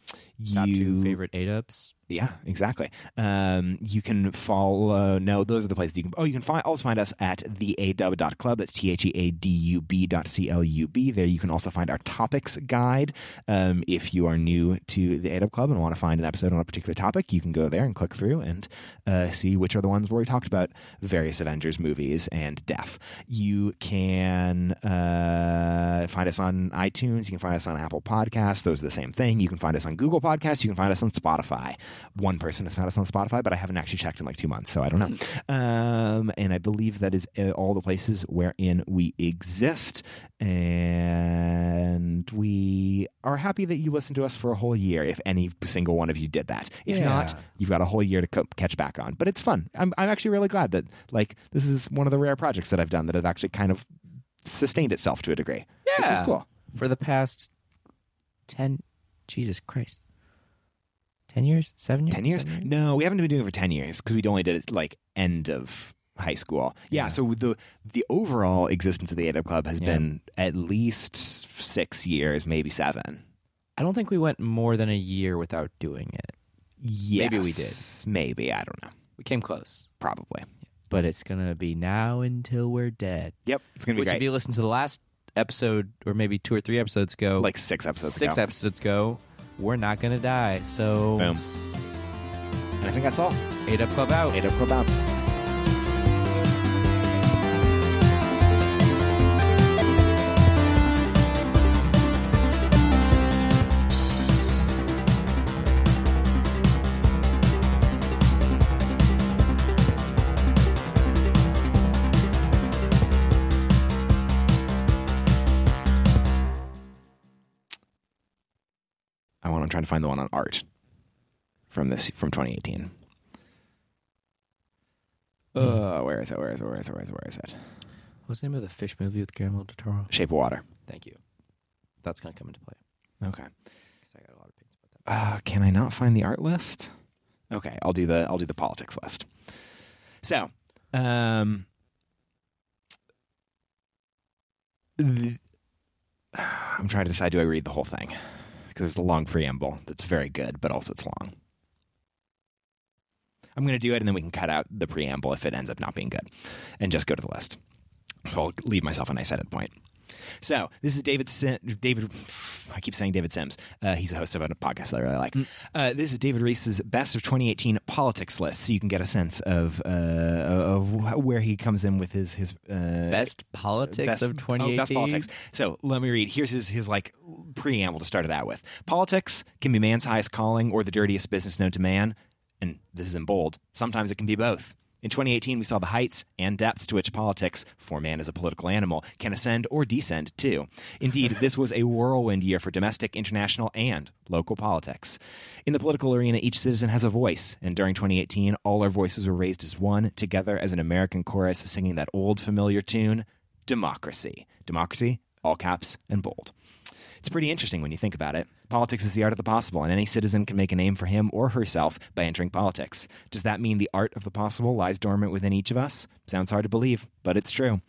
[SPEAKER 2] Top two favorite eight ups.
[SPEAKER 1] yeah, exactly. Um, you can follow. No, those are the places you can. Oh, you can find also find us at the theadub.club. That's t h e a d u b dot c l u b. There you can also find our topics guide. Um, if you are new to the ADub Club and want to find an episode on a particular topic, you can go there and click through and uh, see which are the ones where we talked about various Avengers movies and death. You can uh, find us on iTunes. You can find us on Apple Podcasts. Those are the same thing. You can find us on Google Podcasts. You can find us on Spotify. One person has found us on Spotify, but I haven't actually checked in like two months, so I don't know. Um, and I believe that is uh, all the places wherein we exist. And we are happy that you listened to us for a whole year, if any single one of you did that. If not, you've got a whole year to co- catch back on. But it's fun. I'm, I'm actually really glad that like this is one of the rare projects that I've done that have actually kind of sustained itself to a degree. Which
[SPEAKER 2] Yeah.
[SPEAKER 1] is cool.
[SPEAKER 2] For the past ten Jesus Christ. Ten years? Seven years?
[SPEAKER 1] 10 years?
[SPEAKER 2] Seven
[SPEAKER 1] No, we haven't been doing it for 10 years because we only did it like end of high school. Yeah,
[SPEAKER 2] Yeah.
[SPEAKER 1] so the the overall existence of the ADUB Club has
[SPEAKER 2] Yeah.
[SPEAKER 1] been at least six years, maybe seven.
[SPEAKER 2] I don't think we went more than a year without doing it.
[SPEAKER 1] Yes,
[SPEAKER 2] Maybe we did.
[SPEAKER 1] Maybe, I don't know.
[SPEAKER 2] We came close.
[SPEAKER 1] Probably.
[SPEAKER 2] But it's gonna be now until we're dead.
[SPEAKER 1] Yep, it's going to be
[SPEAKER 2] Which if you listen to the last episode or maybe two or three episodes ago
[SPEAKER 1] like six episodes
[SPEAKER 2] six
[SPEAKER 1] ago.
[SPEAKER 2] episodes ago, we're not gonna die. So
[SPEAKER 1] Boom. And I think that's all.
[SPEAKER 2] ADub Club out.
[SPEAKER 1] ADUB Club out. To find the one on art from this from 2018. Uh, where is it? Where is it? Where is it? Where is it? Where is it?
[SPEAKER 2] What's the name of the fish movie with Guillermo del Toro?
[SPEAKER 1] Shape of Water.
[SPEAKER 2] Thank you. That's gonna come into play.
[SPEAKER 1] Okay.
[SPEAKER 2] 'Cause I got a lot of opinions about that.
[SPEAKER 1] Uh, can I not find the art list? Okay, I'll do the I'll do the politics list. So, um, the, I'm trying to decide do I read the whole thing because there's a long preamble that's very good, but also it's long. I'm going to do it, and then we can cut out the preamble if it ends up not being good, and just go to the list. So I'll leave myself a nice edit point. So this is David. Sim- David, I keep saying David Sims. Uh, he's a host of a podcast that I really like. Uh, this is David Rees's best of 2018 politics list, so you can get a sense of uh, of where he comes in with his his uh,
[SPEAKER 2] Best politics
[SPEAKER 1] best-
[SPEAKER 2] of
[SPEAKER 1] oh,
[SPEAKER 2] 2018.
[SPEAKER 1] best politics. So let me read. Here's his his like preamble to start it out with. Politics can be man's highest calling or the dirtiest business known to man, and this is in bold. Sometimes it can be both. In 2018, we saw the heights and depths to which politics, for man as a political animal, can ascend or descend to. Indeed, this was a whirlwind year for domestic, international, and local politics. In the political arena, each citizen has a voice, and during 2018, all our voices were raised as one, together as an American chorus singing that old familiar tune democracy. Democracy all caps and bold. It's pretty interesting when you think about it. Politics is the art of the possible, and any citizen can make a name for him or herself by entering politics. Does that mean the art of the possible lies dormant within each of us? Sounds hard to believe, but it's true.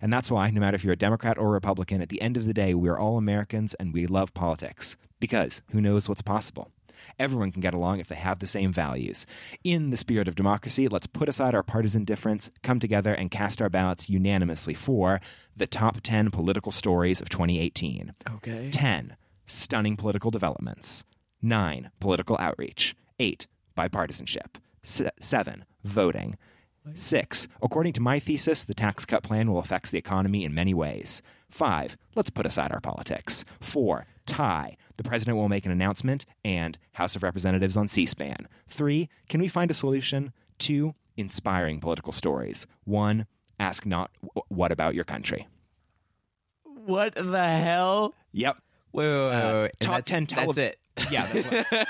[SPEAKER 1] And that's why, no matter if you're a Democrat or a Republican, at the end of the day, we're all Americans and we love politics. Because who knows what's possible? Everyone can get along if they have the same values. In the spirit of democracy, let's put aside our partisan difference, come together, and cast our ballots unanimously for the top 10 political stories of 2018.
[SPEAKER 2] Okay.
[SPEAKER 1] 10. Stunning political developments. 9. Political outreach. 8. Bipartisanship. S- 7. Voting. 6. According to my thesis, the tax cut plan will affect the economy in many ways. 5. Let's put aside our politics. 4. Tie. The president will make an announcement, and House of Representatives on C SPAN. 3. Can we find a solution? 2. Inspiring political stories. 1. Ask not, what about your country?
[SPEAKER 2] What the hell?
[SPEAKER 1] Yep.
[SPEAKER 2] Wait, wait, wait,
[SPEAKER 1] Uh,
[SPEAKER 2] wait. And
[SPEAKER 1] top
[SPEAKER 2] that's-
[SPEAKER 1] 10 tele-
[SPEAKER 2] That's it.
[SPEAKER 1] Yeah, that's what-